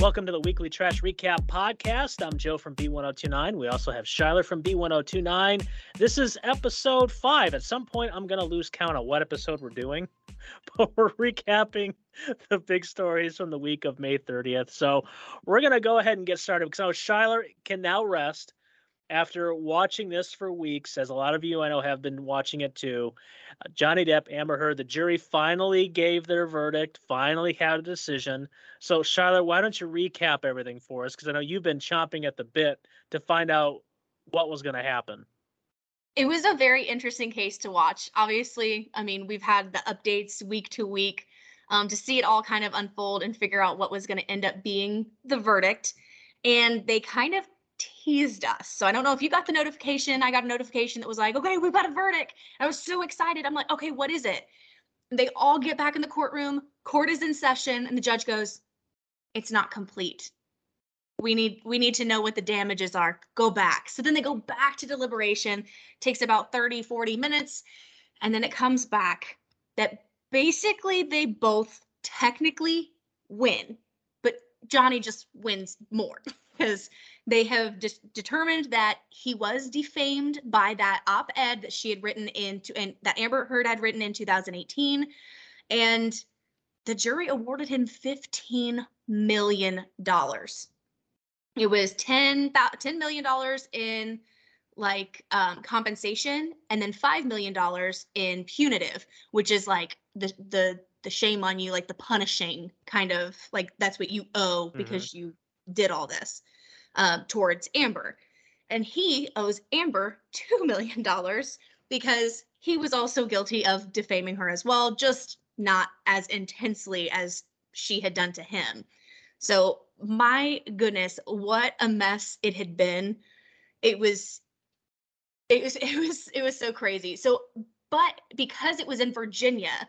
Welcome to the weekly trash recap podcast. I'm Joe from B1029. We also have Shyler from B1029. This is episode five. At some point, I'm going to lose count of what episode we're doing, but we're recapping the big stories from the week of May 30th. So we're going to go ahead and get started because Shyler can now rest after watching this for weeks, as a lot of you I know have been watching it too, uh, Johnny Depp, Amber Heard, the jury finally gave their verdict, finally had a decision. So, Shyler, why don't you recap everything for us? Because I know you've been chomping at the bit to find out what was going to happen. It was a very interesting case to watch. Obviously, I mean, we've had the updates week to week um, to see it all kind of unfold and figure out what was going to end up being the verdict. And they kind of teased us. So I don't know if you got the notification. I got a notification that was like, okay, we've got a verdict. I was so excited. I'm like, okay, what is it? They all get back in the courtroom. Court is in session, and the judge goes, it's not complete. We need we need to know what the damages are. Go back. So then they go back to deliberation. Takes about 30, 40 minutes. And then it comes back that basically they both technically win, but Johnny just wins more because they have just determined that he was defamed by that op-ed that she had written into and that Amber Heard had written in 2018 and the jury awarded him 15 million dollars. It was 10 10 million dollars in like um, compensation and then 5 million dollars in punitive, which is like the the the shame on you like the punishing kind of like that's what you owe because mm-hmm. you did all this uh, towards Amber. And he owes Amber $2 million because he was also guilty of defaming her as well, just not as intensely as she had done to him. So, my goodness, what a mess it had been. It was it was it was it was so crazy. So, but because it was in Virginia,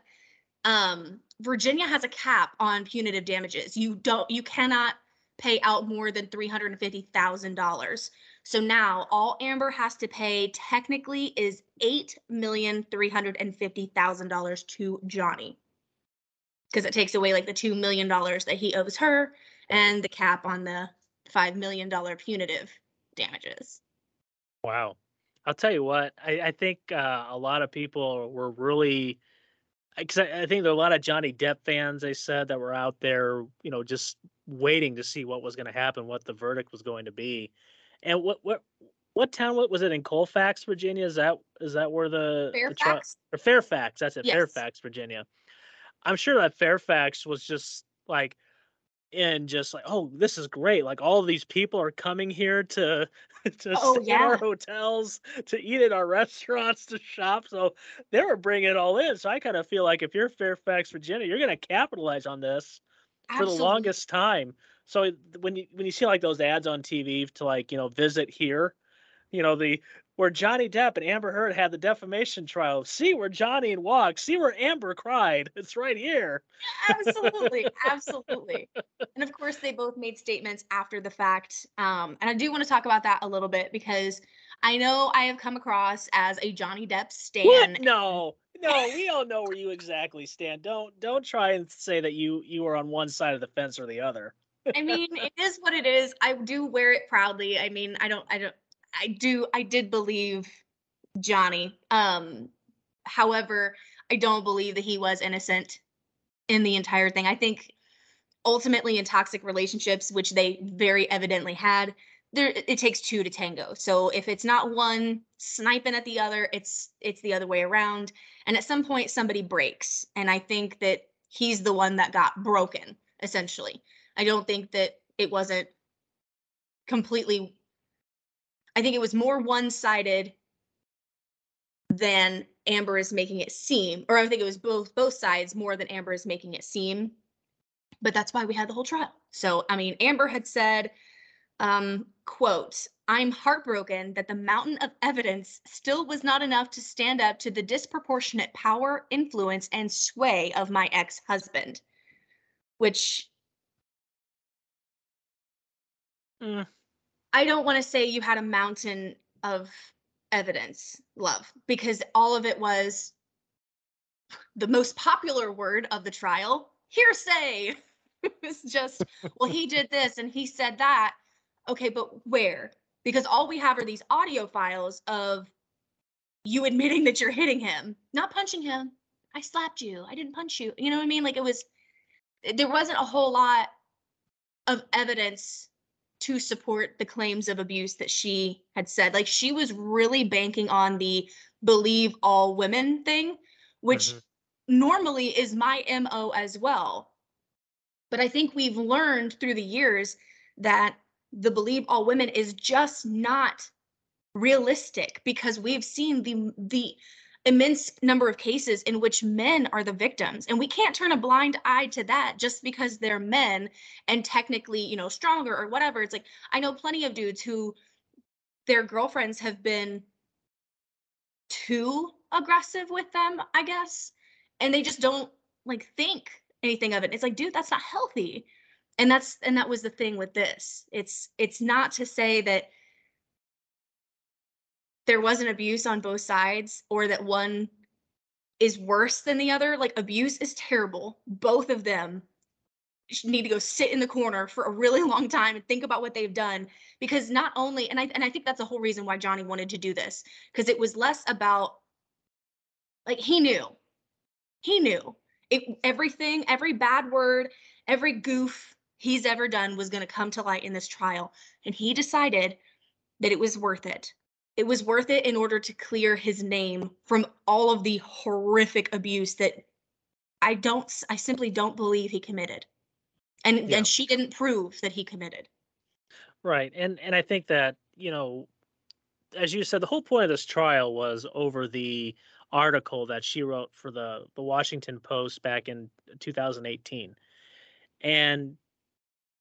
um Virginia has a cap on punitive damages. You don't you cannot pay out more than $350,000. So now all Amber has to pay technically is $8,350,000 to Johnny. Because it takes away like the $2 million that he owes her and the cap on the $5 million punitive damages. Wow. I'll tell you what, I, I think uh, a lot of people were really because I, I, think there are a lot of Johnny Depp fans. They said that were out there, you know, just waiting to see what was going to happen, what the verdict was going to be, and what what what town what was it in Colfax, Virginia? Is that is that where the Fairfax the, or Fairfax? That's it, yes. Fairfax, Virginia. I'm sure that Fairfax was just like and just like, oh, this is great. Like all these people are coming here to to oh, stay yeah. in our hotels, to eat at our restaurants, to shop. So they were bringing it all in. So I kind of feel like if you're Fairfax, Virginia, you're going to capitalize on this Absolutely. for the longest time. So when you when you see like those ads on TV to like you know visit here, you know the where Johnny Depp and Amber Heard had the defamation trial. See where Johnny walked. See where Amber cried. It's right here. absolutely, absolutely. And of course, they both made statements after the fact. Um, and I do want to talk about that a little bit because I know I have come across as a Johnny Depp stan. What? No, no, we all know where you exactly stand. Don't don't try and say that you you are on one side of the fence or the other. I mean, it is what it is. I do wear it proudly. I mean, I don't I don't I do I did believe Johnny. Um however, I don't believe that he was innocent in the entire thing. I think ultimately in toxic relationships, which they very evidently had, there it takes two to tango. So if it's not one sniping at the other, it's it's the other way around. And at some point somebody breaks. And I think that he's the one that got broken, essentially. I don't think that it wasn't completely I think it was more one-sided than Amber is making it seem, or I think it was both both sides more than Amber is making it seem. But that's why we had the whole trial. So I mean, Amber had said, um, quote, I'm heartbroken that the mountain of evidence still was not enough to stand up to the disproportionate power, influence, and sway of my ex-husband. Which mm. I don't want to say you had a mountain of evidence, love, because all of it was the most popular word of the trial hearsay. it was just, well, he did this and he said that. Okay, but where? Because all we have are these audio files of you admitting that you're hitting him, not punching him. I slapped you. I didn't punch you. You know what I mean? Like it was, there wasn't a whole lot of evidence to support the claims of abuse that she had said. Like she was really banking on the believe all women thing, which mm-hmm. normally is my MO as well. But I think we've learned through the years that the believe all women is just not realistic because we've seen the the immense number of cases in which men are the victims. And we can't turn a blind eye to that just because they're men and technically you know stronger or whatever. It's like i know plenty of dudes who their girlfriends have been too aggressive with them i guess and they just don't like think anything of it. It's like dude that's not healthy. And that's and that was the thing with this. It's it's not to say that there wasn't abuse on both sides or that one is worse than the other. Like abuse is terrible. Both of them need to go sit in the corner for a really long time and think about what they've done because not only and I and I think that's the whole reason why Johnny wanted to do this because it was less about like he knew. He knew. It everything, every bad word, every goof he's ever done was going to come to light in this trial and he decided that it was worth it it was worth it in order to clear his name from all of the horrific abuse that I don't I simply don't believe he committed. And yeah. and she didn't prove that he committed. Right. And and I think that, you know, as you said the whole point of this trial was over the article that she wrote for the the Washington Post back in 2018. And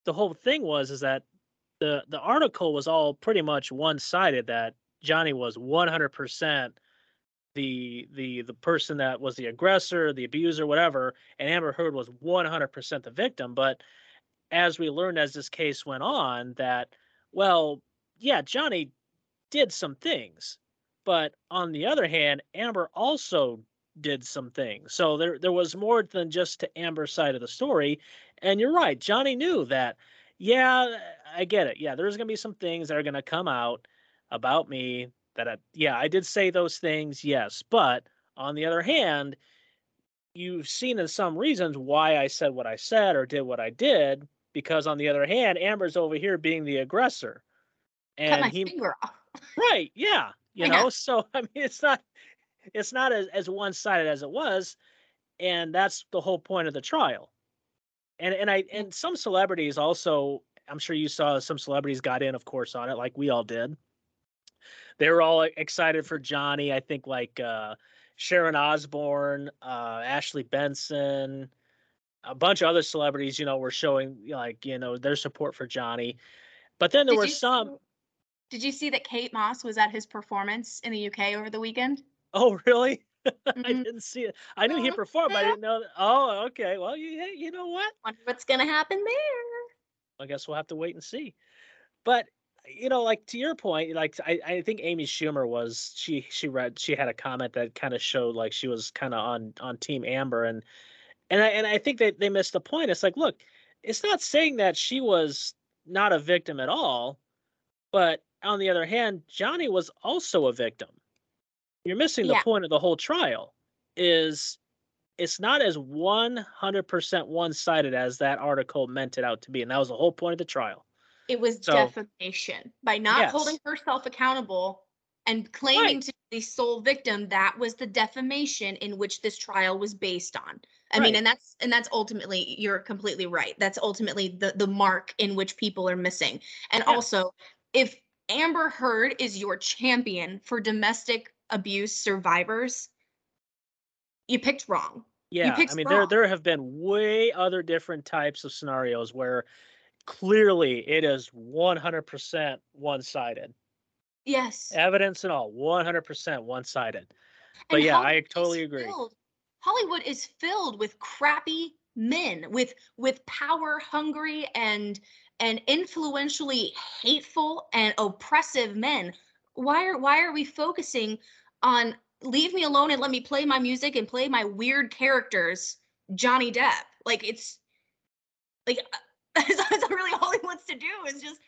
the whole thing was is that the the article was all pretty much one-sided that Johnny was 100% the the the person that was the aggressor, the abuser, whatever, and Amber Heard was 100% the victim. But as we learned as this case went on, that well, yeah, Johnny did some things, but on the other hand, Amber also did some things. So there there was more than just to Amber's side of the story. And you're right, Johnny knew that. Yeah, I get it. Yeah, there's gonna be some things that are gonna come out about me that I, yeah, I did say those things, yes. But on the other hand, you've seen in some reasons why I said what I said or did what I did, because on the other hand, Amber's over here being the aggressor. And he right, yeah. You know, know, so I mean it's not it's not as, as one sided as it was. And that's the whole point of the trial. And and I and some celebrities also I'm sure you saw some celebrities got in, of course, on it, like we all did they were all excited for Johnny. I think like uh, Sharon Osbourne, uh, Ashley Benson, a bunch of other celebrities, you know, were showing like you know their support for Johnny. But then there did were some. Did you see that Kate Moss was at his performance in the UK over the weekend? Oh, really? Mm-hmm. I didn't see it. I knew he performed. But I didn't know. That. Oh, okay. Well, you you know what? Wonder what's gonna happen there. I guess we'll have to wait and see. But you know, like to your point, like I, I think Amy Schumer was she she read she had a comment that kind of showed like she was kind of on on Team Amber and and I and I think that they missed the point. It's like, look, it's not saying that she was not a victim at all, but on the other hand, Johnny was also a victim. You're missing the yeah. point of the whole trial. Is it's not as 100% one-sided as that article meant it out to be and that was the whole point of the trial it was so, defamation by not yes. holding herself accountable and claiming right. to be the sole victim. That was the defamation in which this trial was based on. I right. mean, and that's and that's ultimately you're completely right. That's ultimately the the mark in which people are missing. And yeah. also, if Amber Heard is your champion for domestic abuse survivors, you picked wrong. Yeah, I mean, wrong. there there have been way other different types of scenarios where clearly it is 100% one-sided. Yes. Evidence and all 100% one-sided. But and yeah hollywood i totally agree. filled, hollywood is filled with crappy men with with power hungry and and influentially hateful and oppressive men. Why are why are we focusing on leave me alone and let me play my music and play my weird characters johnny depp? Like it's Like uh, that's, that's really all he wants to do is just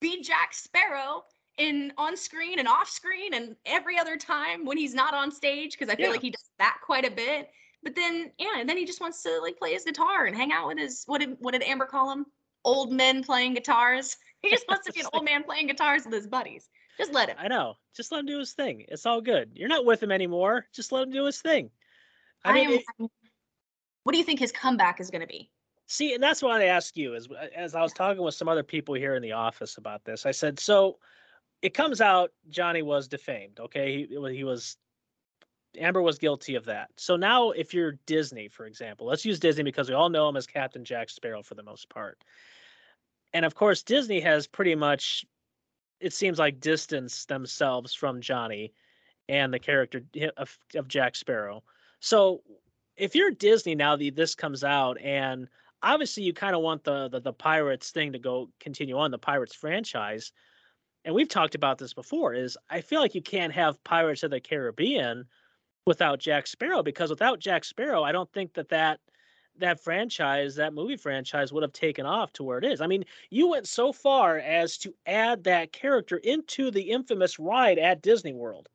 be Jack Sparrow in on screen and off screen and every other time when he's not on stage because I feel Yeah. like he does that quite a bit. But then yeah, and then he just wants to like play his guitar and hang out with his what did what did Amber call him? Old men playing guitars. He just wants to be an old man playing guitars with his buddies. Just let him. I know. Just let him do his thing. It's all good. You're not with him anymore. Just let him do his thing. I mean, am- it- what do you think his comeback is going to be? See, and that's what I ask you is as I was talking with some other people here in the office about this. I said, so it comes out Johnny was defamed. Okay, he, he was Amber was guilty of that. So now, if you're Disney, for example, let's use Disney because we all know him as Captain Jack Sparrow for the most part, and of course Disney has pretty much, it seems like, distanced themselves from Johnny and the character of, of Jack Sparrow. So if you're Disney now, the, this comes out and obviously you kind of want the, the the pirates thing to go continue on the pirates franchise and we've talked about this before is i feel like you can't have pirates of the caribbean without jack sparrow because without jack sparrow i don't think that that that franchise that movie franchise would have taken off to where it is. I mean you went so far as to add that character into the infamous ride at disney world.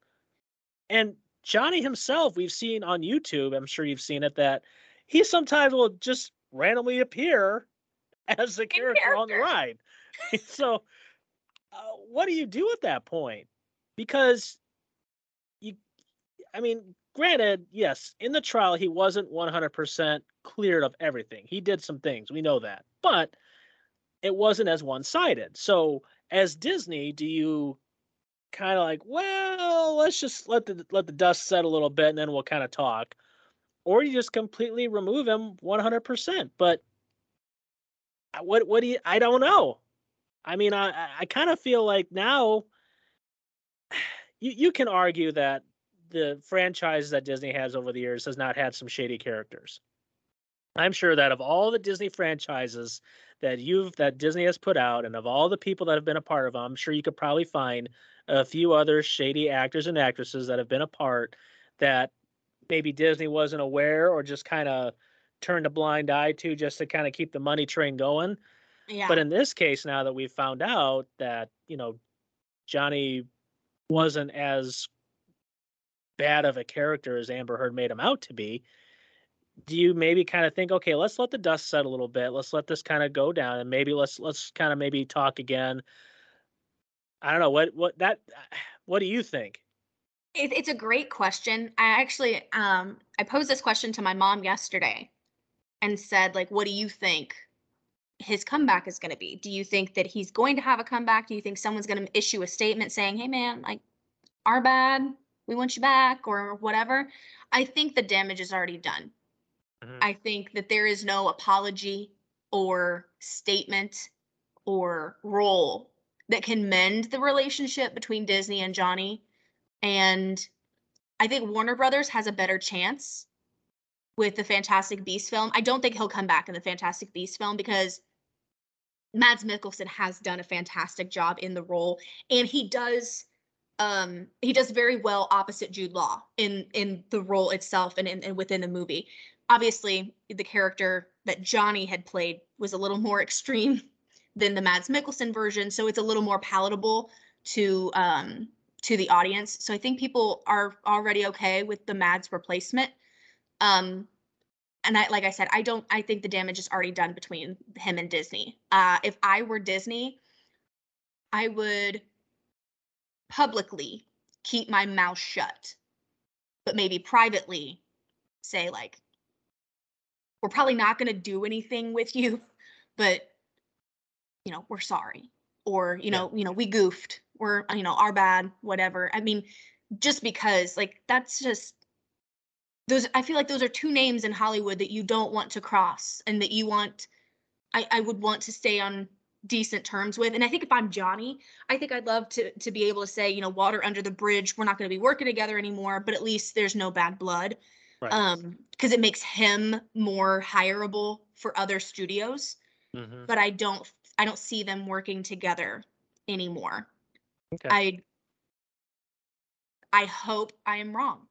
And johnny himself we've seen on youtube i'm sure you've seen it that he sometimes will just randomly appear as the character, on the character. ride. so, uh, what do you do at that point? Because you, I mean, granted, yes, in the trial he wasn't 100% cleared of everything. He did some things, we know that, but it wasn't as one-sided. So, as Disney, do you kind of like, well, let's just let the let the dust settle a little bit, and then we'll kind of talk, or you just completely remove him 100%. But what what do you? I don't know. I mean, I I- kind of feel like now you you can argue that the franchise that Disney has over the years has not had some shady characters. I'm sure that of all the Disney franchises that you've that Disney has put out, and of all the people that have been a part of them, I'm sure you could probably find a few other shady actors and actresses that have been a part that maybe Disney wasn't aware or just kind of turned a blind eye to just to kind of keep the money train going. Yeah. But in this case, now that we've found out that, you know, Johnny wasn't as bad of a character as Amber Heard made him out to be, do you maybe kind of think, okay, let's let the dust settle a little bit. Let's let this kind of go down and maybe let's let's kind of maybe talk again. I don't know what what that what do you think? It, it's a great question. I actually um I posed this question to my mom yesterday and said like what do you think his comeback is going to be? Do you think that he's going to have a comeback? Do you think someone's going to issue a statement saying, "Hey man, like our bad. We want you back" or whatever? I think the damage is already done. Mhm. I think that there is no apology or statement or role that can mend the relationship between Disney and Johnny. And I think Warner Brothers has a better chance with the Fantastic Beast film. I don't think he'll come back in the Fantastic Beast film because Mads Mikkelsen has done a fantastic job in the role and he does um he does very well opposite Jude Law in in the role itself and, in, and within the movie. Obviously, the character that Johnny had played was a little more extreme than the Mads Mikkelsen version, so it's a little more palatable to um to the audience. So I think people are already okay with the Mads replacement. Um and I like I said, I don't I think the damage is already done between him and Disney. Uh if I were Disney, I would publicly keep my mouth shut, but maybe privately say like we're probably not going to do anything with you, but you know, we're sorry. Or, you Yeah. know, you know, we goofed. We're, you know, our bad, whatever. I mean, just because like that's just those I feel like those are two names in Hollywood that you don't want to cross and that you want I, I would want to stay on decent terms with. And I think if I'm Johnny, I think I'd love to to be able to say, you know, water under the bridge, we're not going to be working together anymore, but at least there's no bad blood. Right. Um, because it makes him more hireable for other studios. Mhm. But I don't I don't see them working together anymore. Okay. I I hope I am wrong.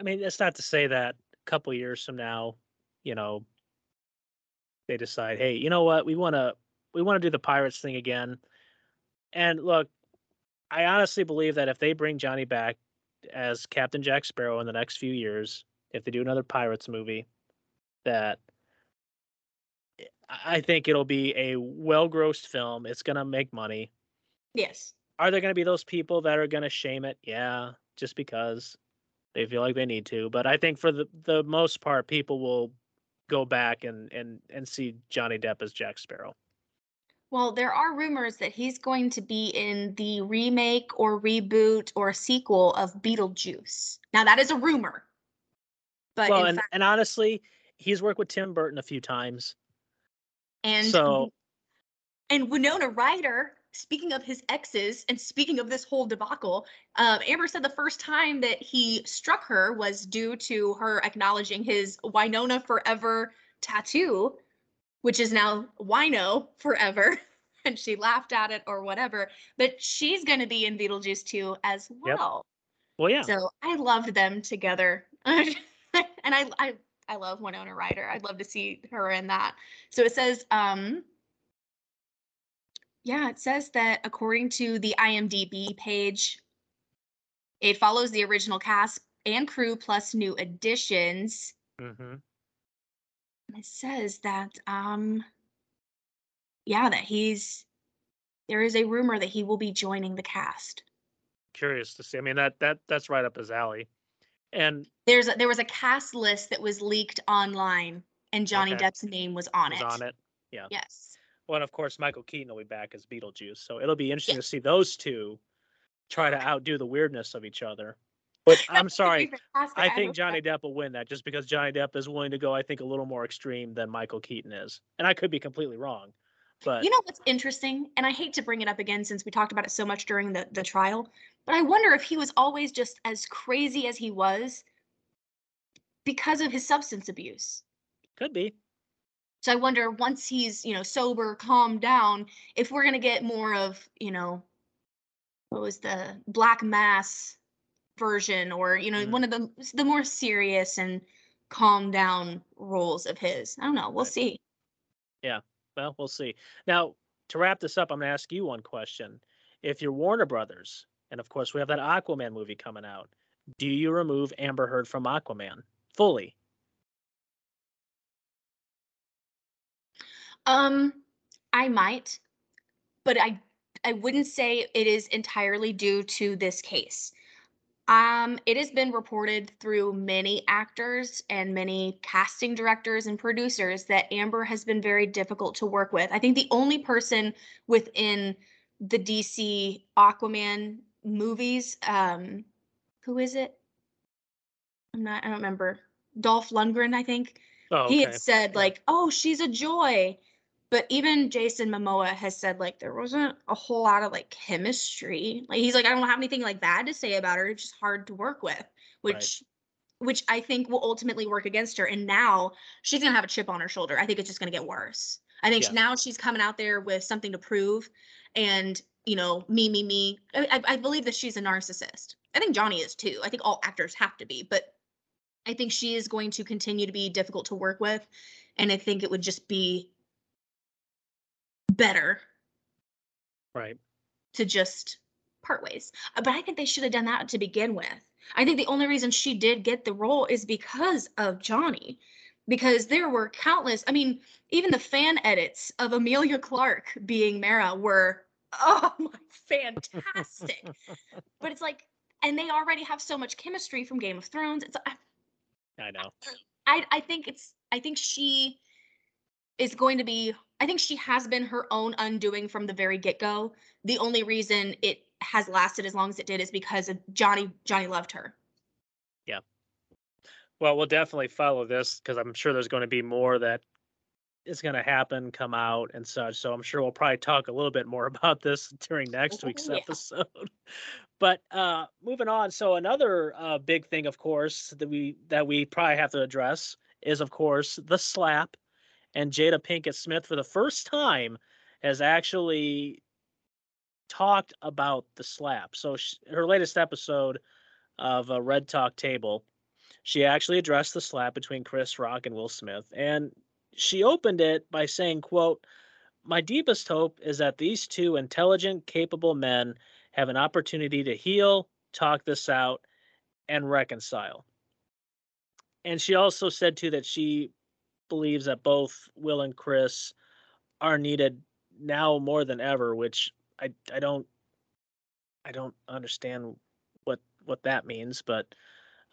I mean, that's not to say that a couple years from now, you know, they decide, hey, you know what, we want to we want to do the pirates thing again. And look, I honestly believe that if they bring Johnny back as Captain Jack Sparrow in the next few years, if they do another pirates movie, that I think it'll be a well grossed film. It's gonna make money. Yes. Are there gonna be those people that are gonna shame it? Yeah, just because they feel like they need to. But I think for the the most part, people will go back and and and see Johnny Depp as Jack Sparrow. Well, there are rumors that he's going to be in the remake or reboot or sequel of Beetlejuice. Now that is a rumor. But well, and, fact, and honestly, he's worked with Tim Burton a few times. And so and Winona Ryder, speaking of his exes and speaking of this whole debacle, um, Amber said the first time that he struck her was due to her acknowledging his Winona Forever tattoo, which is now Wino Forever. And she laughed at it or whatever. But she's going to be in Beetlejuice 2 as well. Yep. Well, yeah. So I loved them together. and I, I I love Winona Ryder. I'd love to see her in that. So it says, um, yeah, it says that according to the IMDb page, it follows the original cast and crew plus new additions. Mm-hmm. It says that, um, yeah, that he's there is a rumor that he will be joining the cast. Curious to see. I mean that that that's right up his alley. And there's a, there was a cast list that was leaked online, and Johnny okay. Depp's name was on was it. On it, yeah. Yes. Well, and of course, Michael Keaton will be back as Beetlejuice, so it'll be interesting yeah. to see those two try to outdo the weirdness of each other. But I'm sorry, I think Johnny Depp will win that just because Johnny Depp is willing to go, I think, a little more extreme than Michael Keaton is, and I could be completely wrong. But you know what's interesting, and I hate to bring it up again since we talked about it so much during the the trial, but I wonder if he was always just as crazy as he was because of his substance abuse. Could be. So I wonder once he's, you know, sober, calmed down, if we're going to get more of, you know, what was the Black Mass version or, you know, mm. one of the the more serious and calm down roles of his. I don't know. We'll right. see. Yeah. Well, we'll see. Now, to wrap this up, I'm going to ask you one question. If you're Warner Brothers, and of course we have that Aquaman movie coming out, do you remove Amber Heard from Aquaman? fully? Um, I might, but I I wouldn't say it is entirely due to this case. Um, it has been reported through many actors and many casting directors and producers that Amber has been very difficult to work with. I think the only person within the DC Aquaman movies, um, who is it? I'm not, I don't remember. Dolph Lundgren, I think. Oh, okay. He had said like, "Oh, she's a joy," but even Jason Momoa has said like there wasn't a whole lot of like chemistry. Like he's like, I don't have anything like bad to say about her. It's just hard to work with, which. Right. Which I think will ultimately work against her. And now she's going to have a chip on her shoulder. I think it's just going to get worse. I think yeah. now she's coming out there with something to prove. And, you know, me, me, me. I, I believe that she's a narcissist. I think Johnny is too. I think all actors have to be. But I think she is going to continue to be difficult to work with. And I think it would just be better. Right. To just part ways. Uh, but I think they should have done that to begin with. I think the only reason she did get the role is because of Johnny. Because there were countless, I mean, even the fan edits of Emilia Clarke being Mera were, oh my, fantastic. but it's like, and they already have so much chemistry from Game of Thrones. It's, I know. I I think it's I think she is going to be I think she has been her own undoing from the very get-go. The only reason it has lasted as long as it did is because of Johnny Johnny loved her. Yeah. Well, we'll definitely follow this because I'm sure there's going to be more that is going to happen, come out, and such. So I'm sure we'll probably talk a little bit more about this during next week's yeah. episode. But uh, moving on, so another uh, big thing, of course, that we that we probably have to address is, of course, the slap. And Jada Pinkett Smith, for the first time, has actually talked about the slap. So she, her latest episode of a Red Talk Table, she actually addressed the slap between Chris Rock and Will Smith, and she opened it by saying, quote, my deepest hope is that these two intelligent, capable men have an opportunity to heal, talk this out, and reconcile. And she also said too that she believes that both Will and Chris are needed now more than ever, which I I don't I don't understand what what that means, but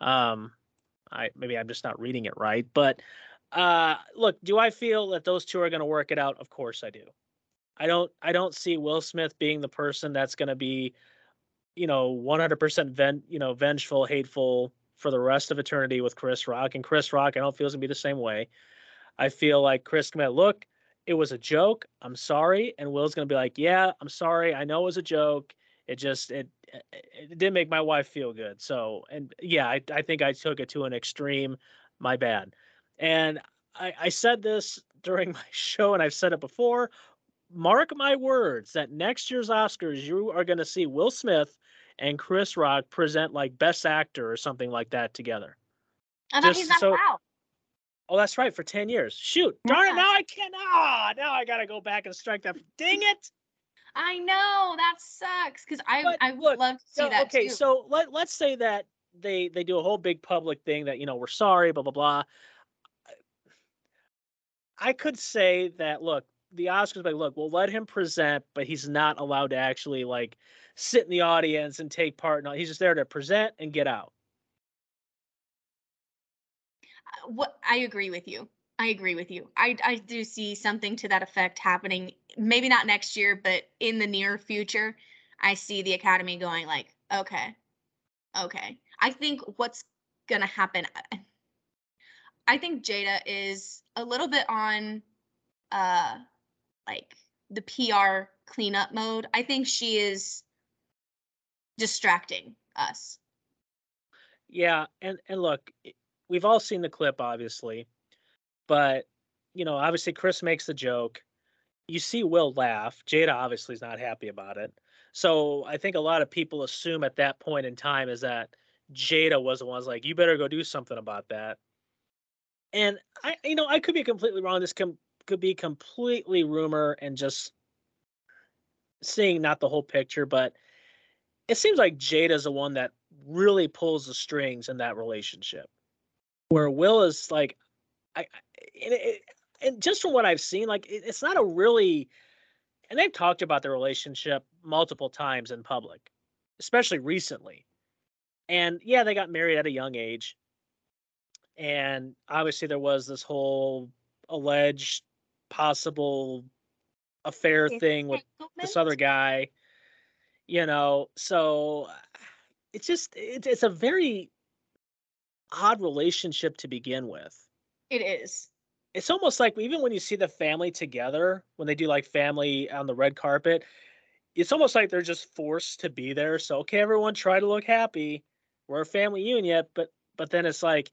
um I maybe I'm just not reading it right. But uh look, do I feel that those two are going to work it out? Of course I do. I don't I don't see Will Smith being the person that's going to be you know 100% ven- you know vengeful, hateful for the rest of eternity with Chris Rock and Chris Rock I don't feel is to be the same way. I feel like Chris be look, it was a joke. I'm sorry. And Will's gonna be like, yeah, I'm sorry. I know it was a joke. It just it it didn't make my wife feel good. So and yeah, I, I think I took it to an extreme. My bad. And I, I said this during my show, and I've said it before. Mark my words that next year's Oscars, you are going to see Will Smith and Chris Rock present like Best Actor or something like that together. I thought he's not so, allowed. Oh, that's right, for 10 years. Shoot. Darn it, now I can't. Ah, now I got to go back and strike that. Dang it. I know that sucks because I But I would look, love to see So, that okay, too. so let, let's say that they they do a whole big public thing that, you know, we're sorry, blah, blah, blah. I could say that, look, the Oscars, like, look, we'll let him present, but he's not allowed to actually, like, sit in the audience and take part. No, he's just there to present and get out. What I agree with you. I agree with you. I I do see something to that effect happening. Maybe not next year, but in the near future, I see the academy going like, okay, okay. I think what's gonna happen. I- think Jada is a little bit on, uh, like the PR cleanup mode. I think she is distracting us. Yeah, and and look, we've all seen the clip, obviously, but you know, obviously Chris makes the joke. You see Will laugh. Jada obviously is not happy about it. So I think a lot of people assume at that point in time is that Jada was the one's like, you better go do something about that. And I, you know, I could be completely wrong. This com- could be completely rumor and just seeing not the whole picture, but it seems like Jada's the one that really pulls the strings in that relationship. Where Will is like, I, and, it, and just from what I've seen, like it, it's not a really, and they've talked about the relationship multiple times in public, especially recently. And yeah, they got married at a young age. And obviously, there was this whole alleged possible affair thing with this other guy you know so it's just it, it's a very odd relationship to begin with. It is. it's almost like even when you see the family together when they do like family on the red carpet it's almost like they're just forced to be there. So okay everyone try to look happy. We're a family unit but but then it's like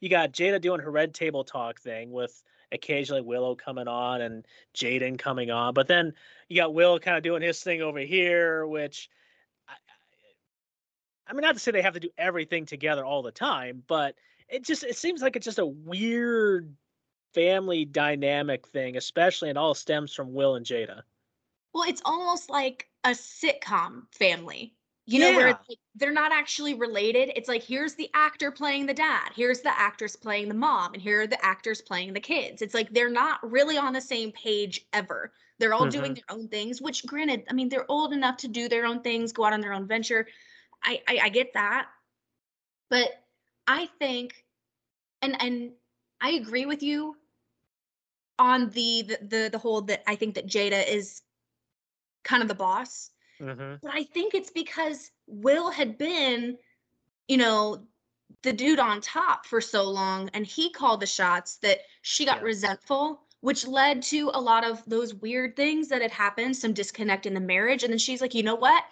you got jada doing her red table talk thing with occasionally willow coming on and jaden coming on but then you got will kind of doing his thing over here which I mean not to say they have to do everything together all the time but it just it seems like it's just a weird family dynamic thing especially and all stems from will and jada Well, it's almost like a sitcom family. You know, where Yeah. it's like, they're not actually related. It's like here's the actor playing the dad, here's the actress playing the mom, and here are the actors playing the kids. It's like they're not really on the same page ever. They're all doing mm-hmm. their own things, which granted, I mean, they're old enough to do their own things, go out on their own venture. I I, I get that. But I think and and I agree with you on the the the, the whole that I think that Jada is kind of the boss. mm-hmm. But I think it's because Will had been, you know, the dude on top for so long and he called the shots that she got Yeah. resentful, which led to a lot of those weird things that had happened, some disconnect in the marriage. And then she's like, you know what?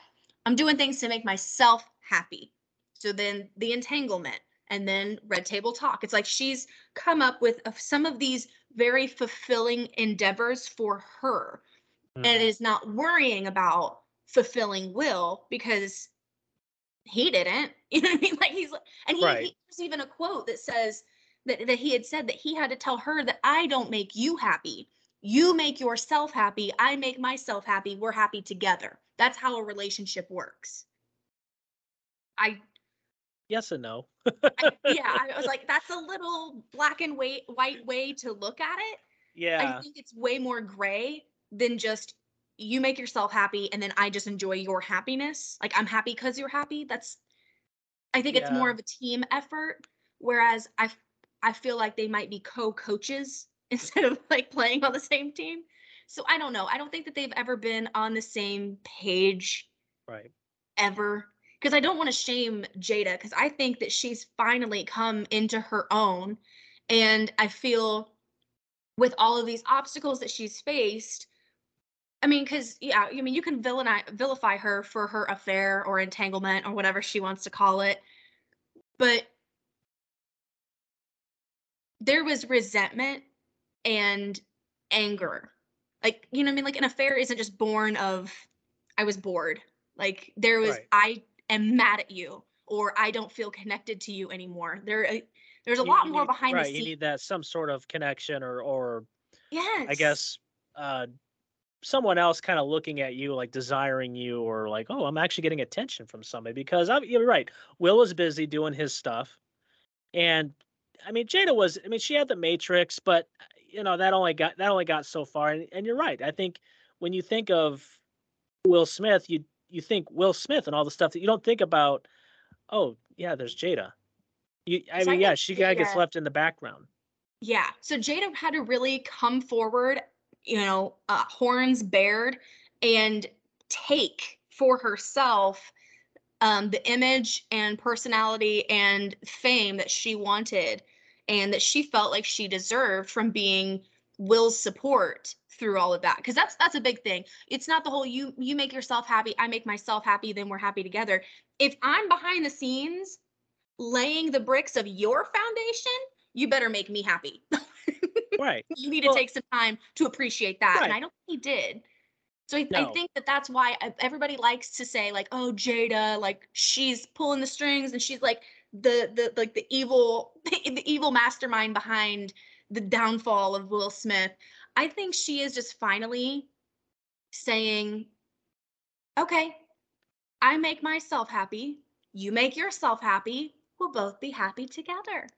I'm doing things to make myself happy. So then the entanglement and then red table talk. It's like she's come up with some of these very fulfilling endeavors for her Mm-hmm. and is not worrying about fulfilling Will because he didn't. You know what I mean? Like he's and he, Right. he there's even a quote that says, that, that he had said that he had to tell her that I don't make you happy. You make yourself happy. I make myself happy. We're happy together. That's how a relationship works. I yes and no. I, yeah, I was like, that's a little black and white white way to look at it. Yeah. I think it's way more gray than just you make yourself happy and then I just enjoy your happiness. Like I'm happy because you're happy. That's I think it's more of a team effort. Whereas I I feel like they might be co-coaches instead of like playing on the same team. So I don't know. I don't think that they've ever been on the same page Right. ever because I don't want to shame Jada because I think that she's finally come into her own. And I feel with all of these obstacles that she's faced, I mean, because, yeah, I mean, you can villainize, vilify her for her affair or entanglement or whatever she wants to call it. But there was resentment and anger. Like, you know what I mean? Like, an affair isn't just born of, I was bored. Like, there was, Right. I am mad at you or I don't feel connected to you anymore. There, uh, there's a You- lot you more need- behind right, the you scenes. need that some sort of connection or or yes. I guess uh someone else kind of looking at you like desiring you or like oh i'm actually getting attention from somebody because I'm, you're right will is busy doing his stuff and i mean jada was i mean she had the matrix but you know that only got that only got so far and, and you're right. I think when you think of will smith you you think will smith and all the stuff that you don't think about oh yeah there's jada. You I mean yeah she kind of gets left in the background. Yeah. So Jada had to really come forward, you know, uh, horns bared, and take for herself um, the image and personality and fame that she wanted and that she felt like she deserved from being Will's support through all of that. Because that's that's a big thing. It's not the whole you you make yourself happy, I make myself happy, then we're happy together. If I'm behind the scenes laying the bricks of your foundation, you better make me happy. right you need to take some time to appreciate that. And I don't think he did. So I, No. I think that that's why e- everybody likes to say like, oh, Jada, like she's pulling the strings and she's like the the like the evil the evil mastermind behind the downfall of Will Smith. I think she is just finally saying, okay, I make myself happy. You make yourself happy. We'll both be happy together.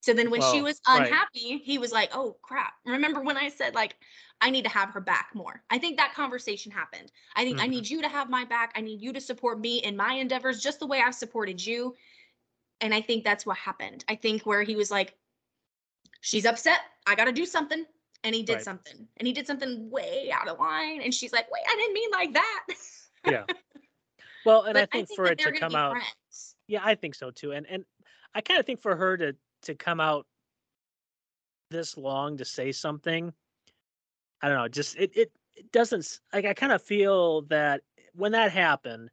So then when she Well, was right. unhappy, he was like, oh crap. Remember when I said, like, I need to have her back more? I think that conversation happened. I think I Mhm. need you to have my back. I need you to support me in my endeavors just the way I've supported you. And I think that's what happened. I think where he was like, she's upset. I got to do something. And he did Right. something. And he did something way out of line. And she's like, wait, I didn't mean like that. yeah well and but i think for it to come out friends. Yeah, I think so too. And and I kind of think for her to to come out this long to say something, I don't know, just it it, it doesn't like I kind of feel that when that happened,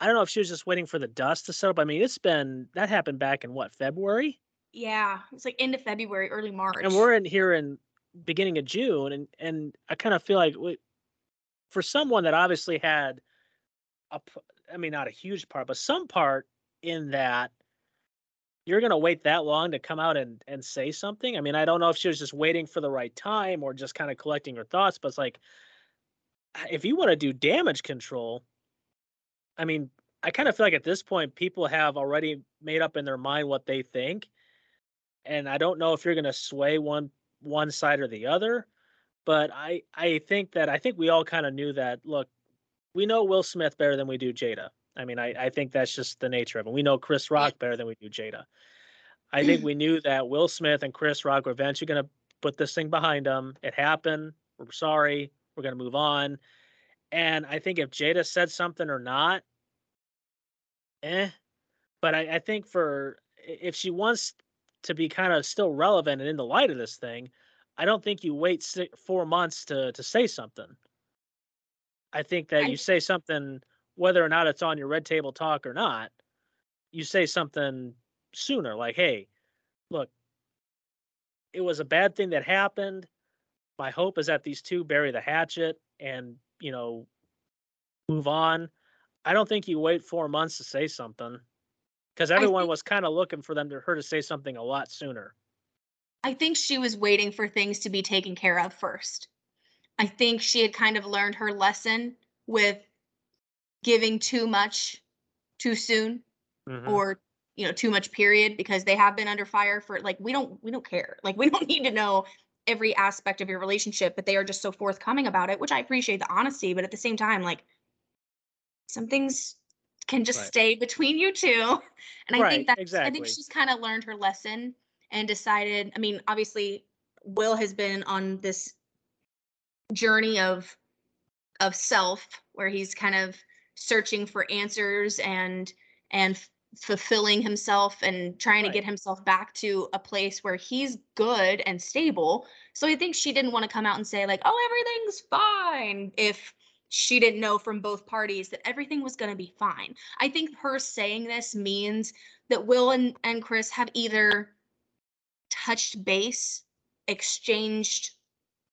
I don't know if she was just waiting for the dust to settle. But I mean, it's been that happened back in what February, Yeah. It's like end of February, early March. and we're in here in beginning of June, and and I kind of feel like we, for someone that obviously had a, I mean, not a huge part, but some part in that you're going to wait that long to come out and and say something. I mean, I don't know if she was just waiting for the right time or just kind of collecting her thoughts, but it's like if you want to do damage control, I mean, I kind of feel like at this point people have already made up in their mind what they think. And I don't know if you're going to sway one one side or the other, but I I think that I think we all kind of knew that look, we know Will Smith better than we do Jada. I mean, I, I think that's just the nature of it. We know Chris Rock better than we do Jada. I think we knew that Will Smith and Chris Rock were eventually going to put this thing behind them. It happened. We're sorry. We're going to move on. And I think if Jada said something or not, eh. But I, I think for if she wants to be kind of still relevant and in the light of this thing, I don't think you wait six, four months to to say something. I think that I- you say something whether or not it's on your red table talk or not. You say something sooner, like, "Hey, look, it was a bad thing that happened. My hope is that these two bury the hatchet and you know move on." I don't think you wait four months to say something. because everyone think, was kind of looking for them to her to say something a lot sooner. I think she was waiting for things to be taken care of first. I think she had kind of learned her lesson with giving too much too soon mm-hmm. or you know too much period because they have been under fire for like we don't we don't care like we don't need to know every aspect of your relationship but they are just so forthcoming about it which i appreciate the honesty but at the same time like some things can just right. stay between you two and i right, think that exactly. i think she's kind of learned her lesson and decided i mean obviously will has been on this journey of of self where he's kind of searching for answers and and fulfilling himself and trying right. to get himself back to a place where he's good and stable. So I think she didn't want to come out and say like, "Oh, everything's fine." If she didn't know from both parties that everything was going to be fine. I think her saying this means that Will and, and Chris have either touched base, exchanged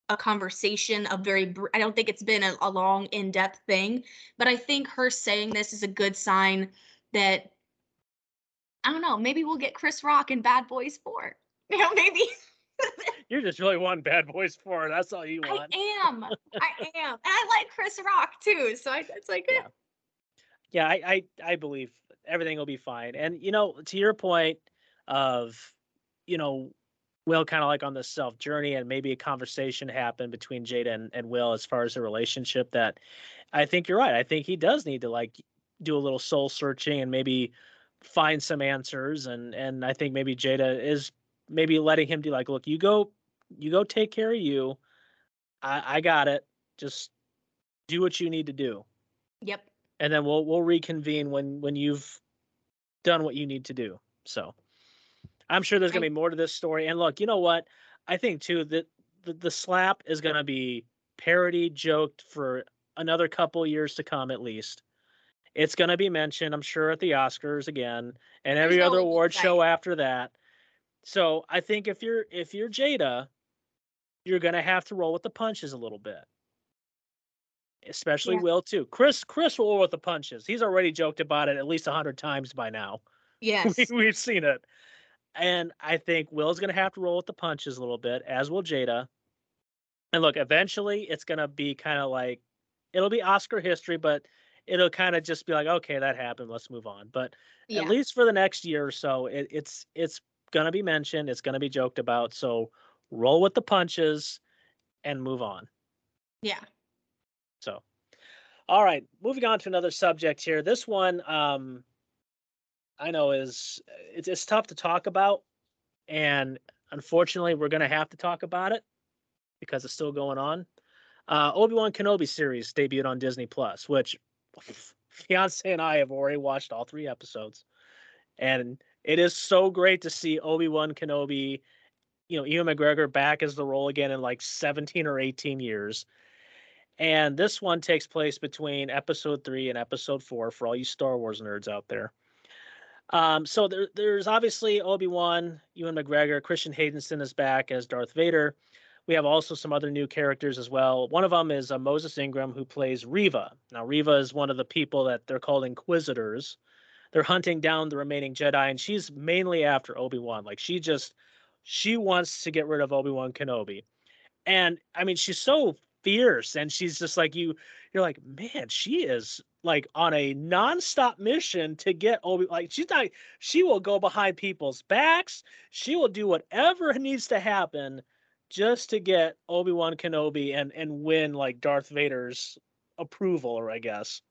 a conversation, a very, I don't think it's been a, a long, in depth thing, but I think her saying this is a good sign that I don't know, maybe we'll get Chris Rock in Bad Boys 4. You know, maybe. You're just really wanting Bad Boys 4. That's all you want. I am. I am. And I like Chris Rock too. So I, it's like, yeah. Yeah, I, I, I believe everything will be fine. And, you know, to your point of, you know, Will kind of like on the self journey and maybe a conversation happened between Jada and, and Will as far as the relationship that I think you're right. I think he does need to like do a little soul searching and maybe find some answers and and I think maybe Jada is maybe letting him do like look you go you go take care of you. I I got it. Just do what you need to do. Yep. And then we'll we'll reconvene when when you've done what you need to do. So I'm sure there's going to be more to this story. And look you know what? I think too that the, the slap is going to be parody joked for another couple years to come at least it's going to be mentioned, I'm sure, at the Oscars again and every other award show after that. So I think if you're if you're Jada, you're going to have to roll with the punches a little bit. Especially yeah. Will too. Chris Chris will roll with the punches. He's already joked about it at least a hundred times by now. Yes, we, we've seen it. And I think Will's going to have to roll with the punches a little bit, as will Jada. And look, eventually it's going to be kind of like it'll be Oscar history, but it'll kind of just be like, okay, that happened. Let's move on. But yeah. at least for the next year or so, it, it's it's gonna be mentioned. It's gonna be joked about. So roll with the punches and move on. Yeah. So, all right, moving on to another subject here. This one, um, I know is it's, it's tough to talk about, and unfortunately, we're gonna have to talk about it because it's still going on. Uh, Obi Wan Kenobi series debuted on Disney Plus, which fiance and I have already watched all three episodes, and it is so great to see Obi Wan Kenobi, you know, Ewan McGregor back as the role again in like 17 or 18 years. And this one takes place between episode three and episode four for all you Star Wars nerds out there. Um, so there, there's obviously Obi Wan, Ewan McGregor, Christian Haydenson is back as Darth Vader. We have also some other new characters as well. One of them is uh, Moses Ingram, who plays Reva. Now, Reva is one of the people that they're called Inquisitors. They're hunting down the remaining Jedi, and she's mainly after Obi Wan. Like she just she wants to get rid of Obi Wan Kenobi, and I mean she's so fierce, and she's just like you. You're like, man, she is like on a nonstop mission to get Obi. Like she's not. She will go behind people's backs. She will do whatever needs to happen just to get Obi Wan Kenobi and and win like Darth Vader's approval, or I guess.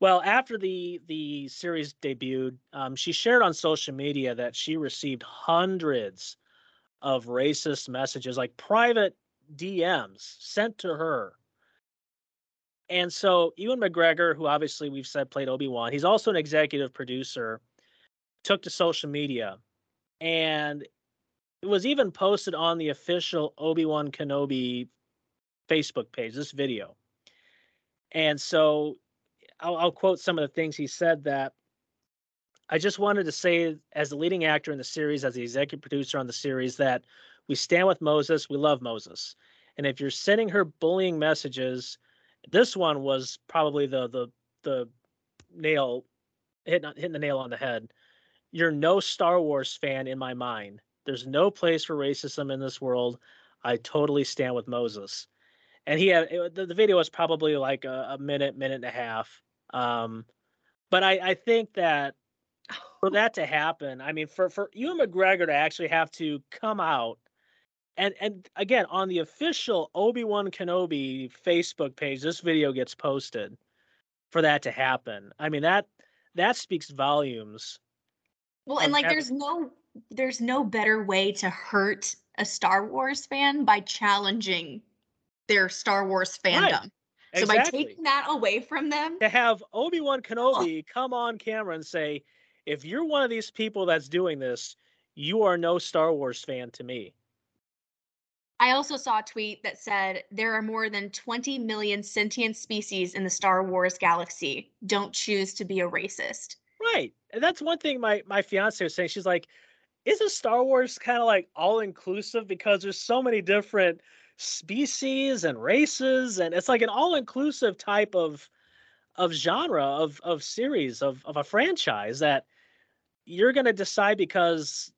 Well, after the the series debuted, um, she shared on social media that she received hundreds of racist messages, like private DMs sent to her. And so Ewan McGregor, who obviously we've said played Obi Wan, he's also an executive producer, took to social media and it was even posted on the official Obi-Wan Kenobi Facebook page, this video. And so I'll, I'll, quote some of the things he said that I just wanted to say, as the leading actor in the series, as the executive producer on the series, that we stand with Moses. We love Moses. And if you're sending her bullying messages, this one was probably the the the nail hitting hitting the nail on the head. You're no Star Wars fan in my mind. There's no place for racism in this world. I totally stand with Moses. And he had it, the, the video was probably like a, a, minute, minute and a half. Um, but I, I think that for that to happen, I mean, for for Ewan McGregor to actually have to come out and and again on the official Obi Wan Kenobi Facebook page, this video gets posted for that to happen. I mean that that speaks volumes. Well, and like, there's no there's no better way to hurt a Star Wars fan by challenging their Star Wars fandom. Right. So exactly. by taking that away from them, to have Obi Wan Kenobi oh. come on camera and say, "If you're one of these people that's doing this, you are no Star Wars fan to me." I also saw a tweet that said there are more than 20 million sentient species in the Star Wars galaxy. Don't choose to be a racist. Right. And that's one thing my my fiance was saying. She's like, isn't Star Wars kind of like all inclusive because there's so many different species and races and it's like an all inclusive type of of genre of of series of of a franchise that you're going to decide because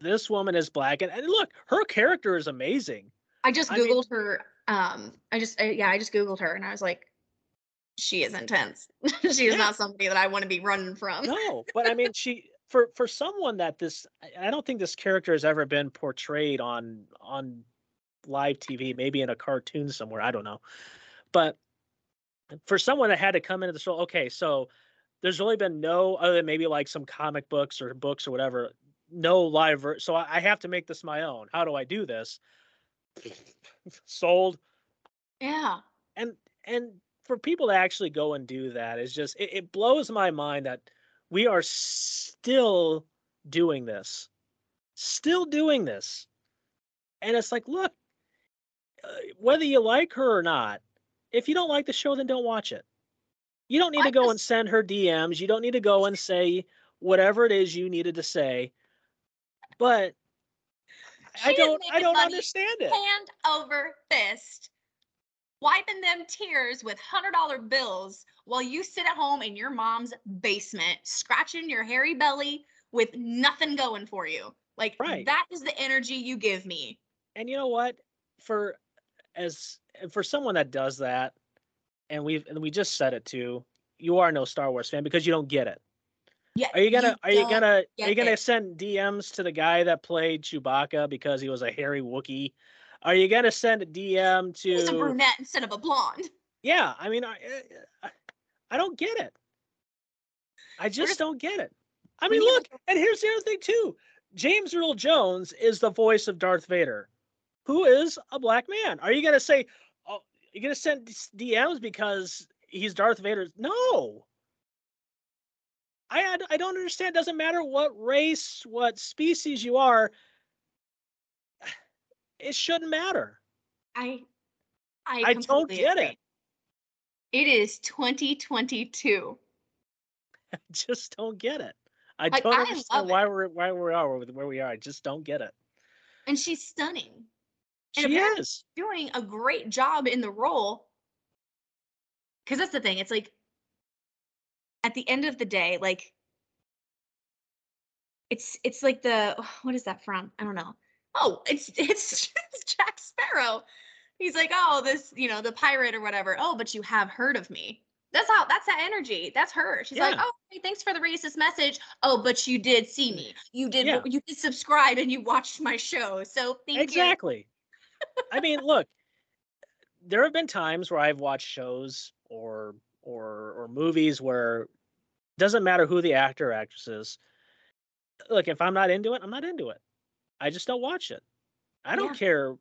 this woman is black and, and look her character is amazing. I just googled I mean, her um i just yeah i just googled her and i was like she is intense. She is yeah. not somebody that i want to be running from. No but i mean she for for someone that this i don't think this character has ever been portrayed on on live tv maybe in a cartoon somewhere i don't know. But for someone that had to come into the show okay so there's really been no other than maybe like some comic books or books or whatever no live ver- so I have to make this my own. How do i do this? Sold. Yeah. And and for people to actually go and do that is just it, it blows my mind that we are still doing this. Still doing this. And it's like look uh, whether you like her or not if you don't like the show then don't watch it. You don't need to go and send her dms you don't need to go and say whatever it is you needed to say. But she I don't I don't understand it. Hand over fist, wiping them tears with hundred dollar bills while you sit at home in your mom's basement, scratching your hairy belly with nothing going for you. Like right. that is the energy you give me. And you know what? For as for someone that does that, and we've and we just said it too, you are no Star Wars fan because you don't get it. Yeah. Are you gonna you are you gonna are you gonna it. send DMs to the guy that played Chewbacca because he was a hairy Wookie? Are you gonna send a DM to He's a brunette instead of a blonde? Yeah, I mean, I I, I don't get it. I just don't get it. I mean, look, and here's the other thing too. James Earl Jones is the voice of Darth Vader, who is a black man. Are you gonna say, oh, you're gonna send DMs because he's Darth Vader? No, I I don't understand. It doesn't matter what race, what species you are. It shouldn't matter. I I, I don't get agree. it. It is 2022. I just don't get it. I don't understand why we're why we are where we are. I just don't get it. And she's stunning. And she is doing a great job in the role. Because that's the thing. It's like at the end of the day, like it's it's like the what is that from? I don't know. Oh, it's it's, it's Jack Sparrow. He's like, oh, this, you know, the pirate or whatever. Oh, but you have heard of me. That's how that's that energy. That's her. She's yeah. like, oh, hey, thanks for the racist message. Oh, but you did see me. You did yeah. you did subscribe and you watched my show. So thank exactly. you. Exactly. I mean, look, there have been times where I've watched shows or or or movies where it doesn't matter who the actor or actress is. Look, if I'm not into it, I'm not into it. I just don't watch it. I don't yeah. care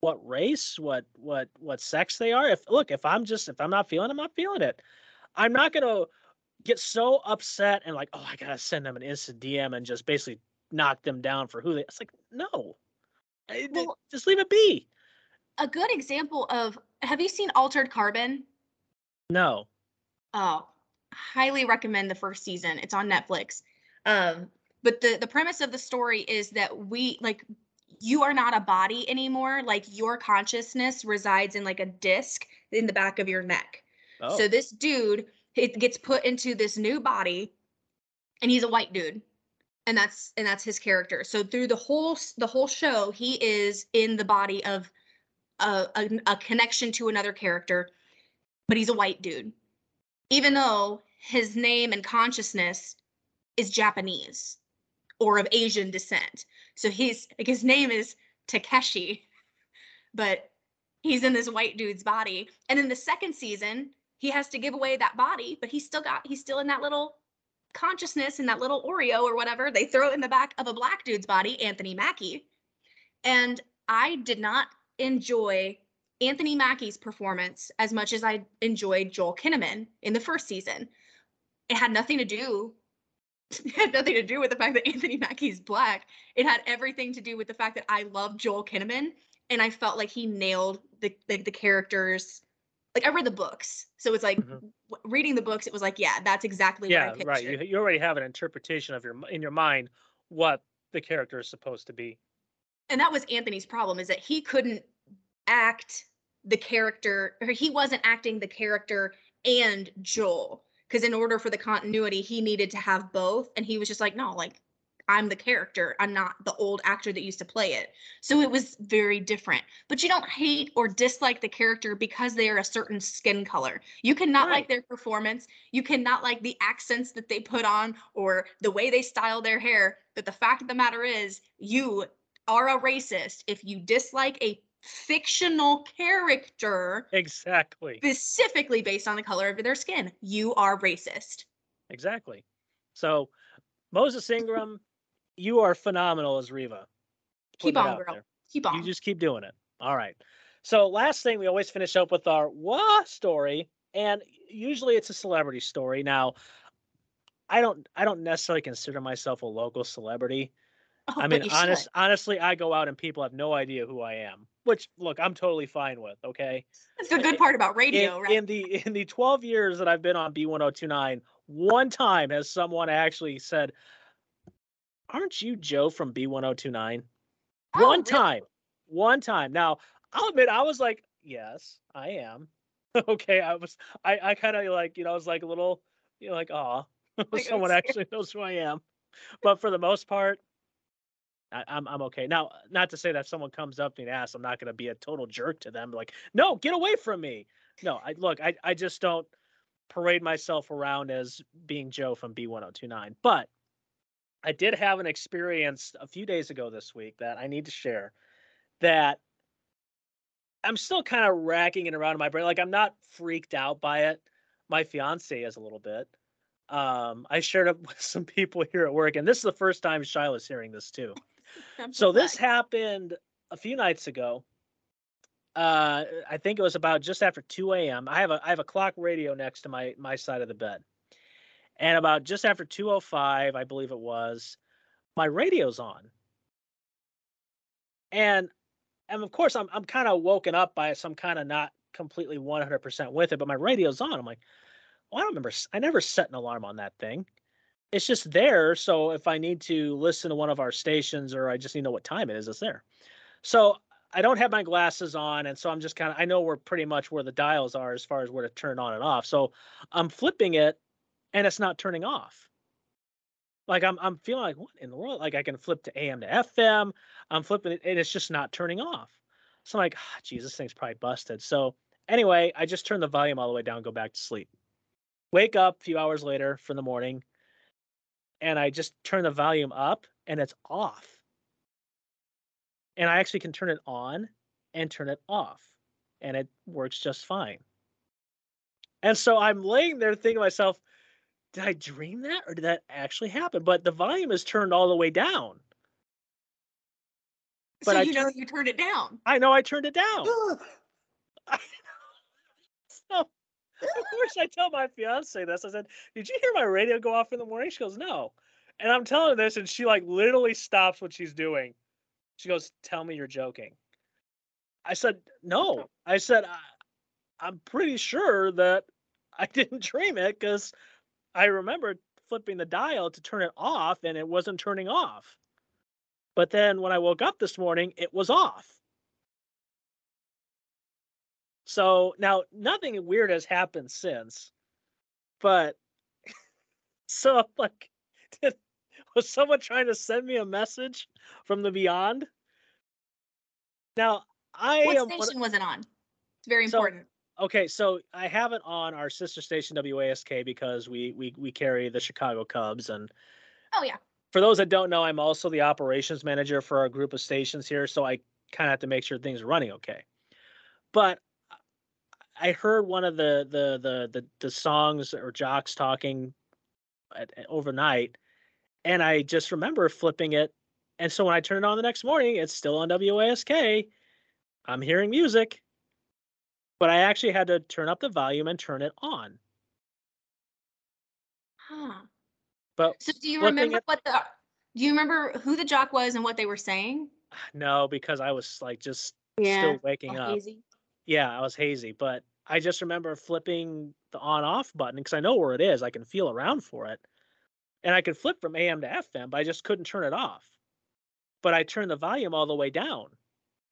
what race, what what what sex they are. If look, if I'm just if I'm not feeling, I'm not feeling it. I'm not gonna get so upset and like, oh, I gotta send them an instant DM and just basically knock them down for who they. It's like no, well, just leave it be. A good example of have you seen Altered Carbon? No. Oh, highly recommend the first season. It's on Netflix. Um, but the the premise of the story is that we like you are not a body anymore. Like your consciousness resides in like a disc in the back of your neck. Oh. So this dude it gets put into this new body and he's a white dude and that's and that's his character so through the whole the whole show he is in the body of a, a, a connection to another character but he's a white dude even though his name and consciousness is japanese or of asian descent so he's like his name is takeshi but he's in this white dude's body and in the second season he has to give away that body but he's still got he's still in that little consciousness in that little Oreo or whatever they throw in the back of a black dude's body, Anthony Mackie. And I did not enjoy Anthony Mackie's performance as much as I enjoyed Joel Kinnaman in the first season. It had nothing to do it had nothing to do with the fact that Anthony Mackie's black. It had everything to do with the fact that I love Joel Kinnaman and I felt like he nailed the the, the characters. Like I read the books, so it's like Mhm. w- reading the books. It was like, yeah, that's exactly Yeah, what I right. You, you already have an interpretation of your in your mind what the character is supposed to be. and that was Anthony's problem is that he couldn't act the character or he wasn't acting the character and Joel because in order for the continuity he needed to have both and he was just like no like I'm the character. I'm not the old actor that used to play it. So it was very different. But you don't hate or dislike the character because they are a certain skin color. You cannot Right. like their performance. You cannot like the accents that they put on or the way they style their hair. But the fact of the matter is you are a racist if you dislike a fictional character Exactly. specifically based on the color of their skin. You are racist. Exactly. So, Moses Ingram, you are phenomenal as Reva. Keep on, girl. there. Keep on. You just keep doing it. All right. So last thing we always finish up with our wah story, and usually it's a celebrity story. Now, I don't I don't necessarily consider myself a local celebrity. Oh, I mean, honest should. honestly, I go out and people have no idea who I am. Which look, I'm totally fine with. Okay. That's the good eh, part about radio, in, right? in the in the 12 years that I've been on B1029, one time has someone actually said, "Aren't you Joe from B1029?" Oh, one really? time, one time. Now, I'll admit, I was like, "Yes, I am." okay, I was, I, I kind of like, you know, I was like a little, you know, like, "Aw, Like, someone actually knows who I am." But for the most part, I, I'm I'm okay. Now, not to say that someone comes up to me and asks, I'm not going to be a total jerk to them. Like, no, get away from me. No, I look, I I just don't parade myself around as being Joe from B1029. But I did have an experience a few days ago this week that I need to share. That I'm still kind of racking it around in my brain. Like I'm not freaked out by it. My fiance is a little bit. Um, I shared it with some people here at work, and this is the first time Shyler's hearing this too. So this happened a few nights ago. Uh, I think it was about just after 2 a.m. I have a I have a clock radio next to my my side of the bed, and about just after 2:05, I believe it was, my radio's on, and and of course I'm I'm kind of woken up by some kind of not completely 100% with it, but my radio's on. I'm like, well, I don't remember. I never set an alarm on that thing. It's just there. So if I need to listen to one of our stations or I just need to know what time it is, it's there. So I don't have my glasses on. And so I'm just kind of, I know we're pretty much where the dials are as far as where to turn on and off. So I'm flipping it and it's not turning off. Like I'm, I'm feeling like, what in the world? Like I can flip to AM to FM. I'm flipping it and it's just not turning off. So I'm like, ah, geez, this thing's probably busted. So anyway, I just turn the volume all the way down, go back to sleep. Wake up a few hours later from the morning, and I just turn the volume up and it's off. And I actually can turn it on and turn it off, and it works just fine. And so I'm laying there thinking to myself, did I dream that or did that actually happen? But the volume is turned all the way down. so but I you know you turned it down. I know I turned it down. of course I tell my fiance this. I said, Did you hear my radio go off in the morning? She goes, No. And I'm telling her this, and she like literally stops what she's doing. She goes, Tell me you're joking. I said, No. I said, I, I'm pretty sure that I didn't dream it because I remember flipping the dial to turn it off and it wasn't turning off. But then when I woke up this morning, it was off. So now nothing weird has happened since, but so I'm like, Did, was someone trying to send me a message from the beyond? Now I What am station was it on? It's very So- important. okay. So I have it on our sister station WASK because we we we carry the Chicago Cubs, and Oh yeah. for those that don't know, I'm also the operations manager for our group of stations here, so I kind of have to make sure things are running okay. But I heard one of the the the the, the songs or jocks talking at, at- overnight, and I just remember flipping it. And so when I turn it on the next morning, it's still on WASK. I'm hearing music, but I actually had to turn up the volume and turn it on. Huh. But So do you remember it- what the do you remember who the jock was and what they were saying? no, because I was like just still waking all up. hazy. Yeah, I was hazy, but I just remember flipping the on off button because I know where it is. I can feel around for it. And I could flip from AM to FM, but I just couldn't turn it off. But I turned the volume all the way down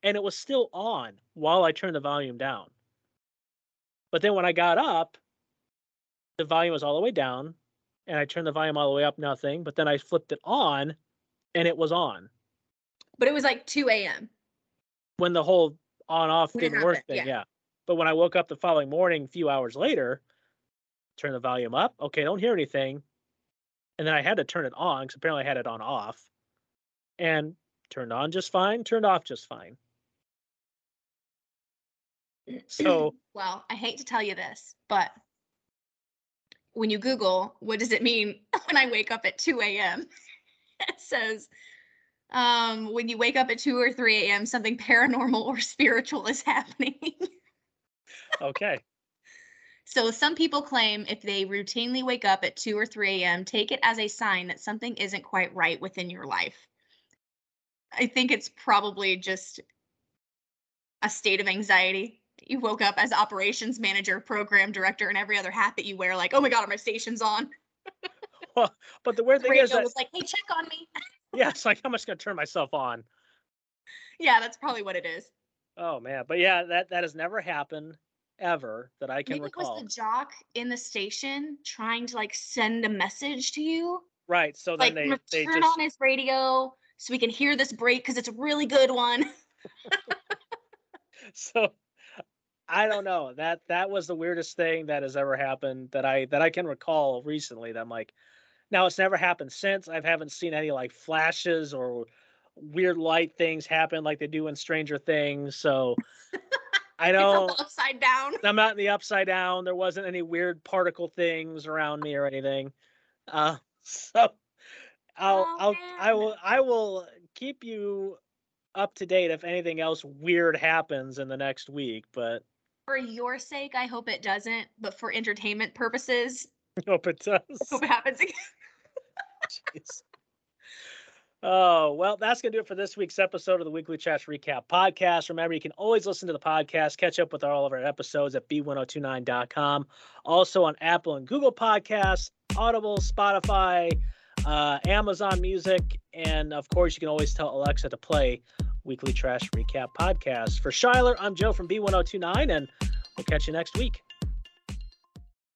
and it was still on while I turned the volume down. But then when I got up, the volume was all the way down and I turned the volume all the way up, nothing. But then I flipped it on and it was on But it was like 2 a.m. when the whole on off didn't work thing, yeah. yeah. But when I woke up the following morning, a few hours later, turn the volume up. Okay, don't hear anything. And then I had to turn it on because apparently I had it on off. And turned on just fine, turned off just fine. So well, I hate to tell you this, but when you Google, what does it mean when I wake up at 2 a.m.? it says, um, when you wake up at 2 or 3 a.m., something paranormal or spiritual is happening. okay. so some people claim if they routinely wake up at 2 or 3 a.m., take it as a sign that something isn't quite right within your life. I think it's probably just a state of anxiety. You woke up as operations manager, program director, and every other hat that you wear, like, oh my God, are my stations on? well, But the weird thing Radio is that was like, hey, check on me. Yeah, it's like I'm just gonna turn myself on. yeah, that's probably what it is. Oh man. But yeah, that that has never happened ever that I can Maybe it was the jock in the station trying to like send a message to you. right. So then Like, they they turn just on his radio so we can hear this break because it's a really good one. so I don't know. That that was the weirdest thing that has ever happened that I that I can recall recently. That I'm like, now it's never happened since. I haven't seen any like flashes or weird light things happen like they do in Stranger Things. So I don't. upside down. I'm not in the upside down. There wasn't any weird particle things around me or anything. Uh, so I'll Oh, I'll I will I will keep you up to date if anything else weird happens in the next week. But For your sake, I hope it doesn't. But for entertainment purposes, hope it does. hope it happens again. Jeez. Oh, well, that's going to do it for this week's episode of the Weekly Trash Recap podcast. Remember, you can always listen to the podcast, catch up with all of our episodes at b1029.com. Also on Apple and Google Podcasts, Audible, Spotify, uh, Amazon Music, and of course, you can always tell Alexa to play Weekly Trash Recap podcast. For Shyler, I'm Joe from B1029, and we'll catch you next week.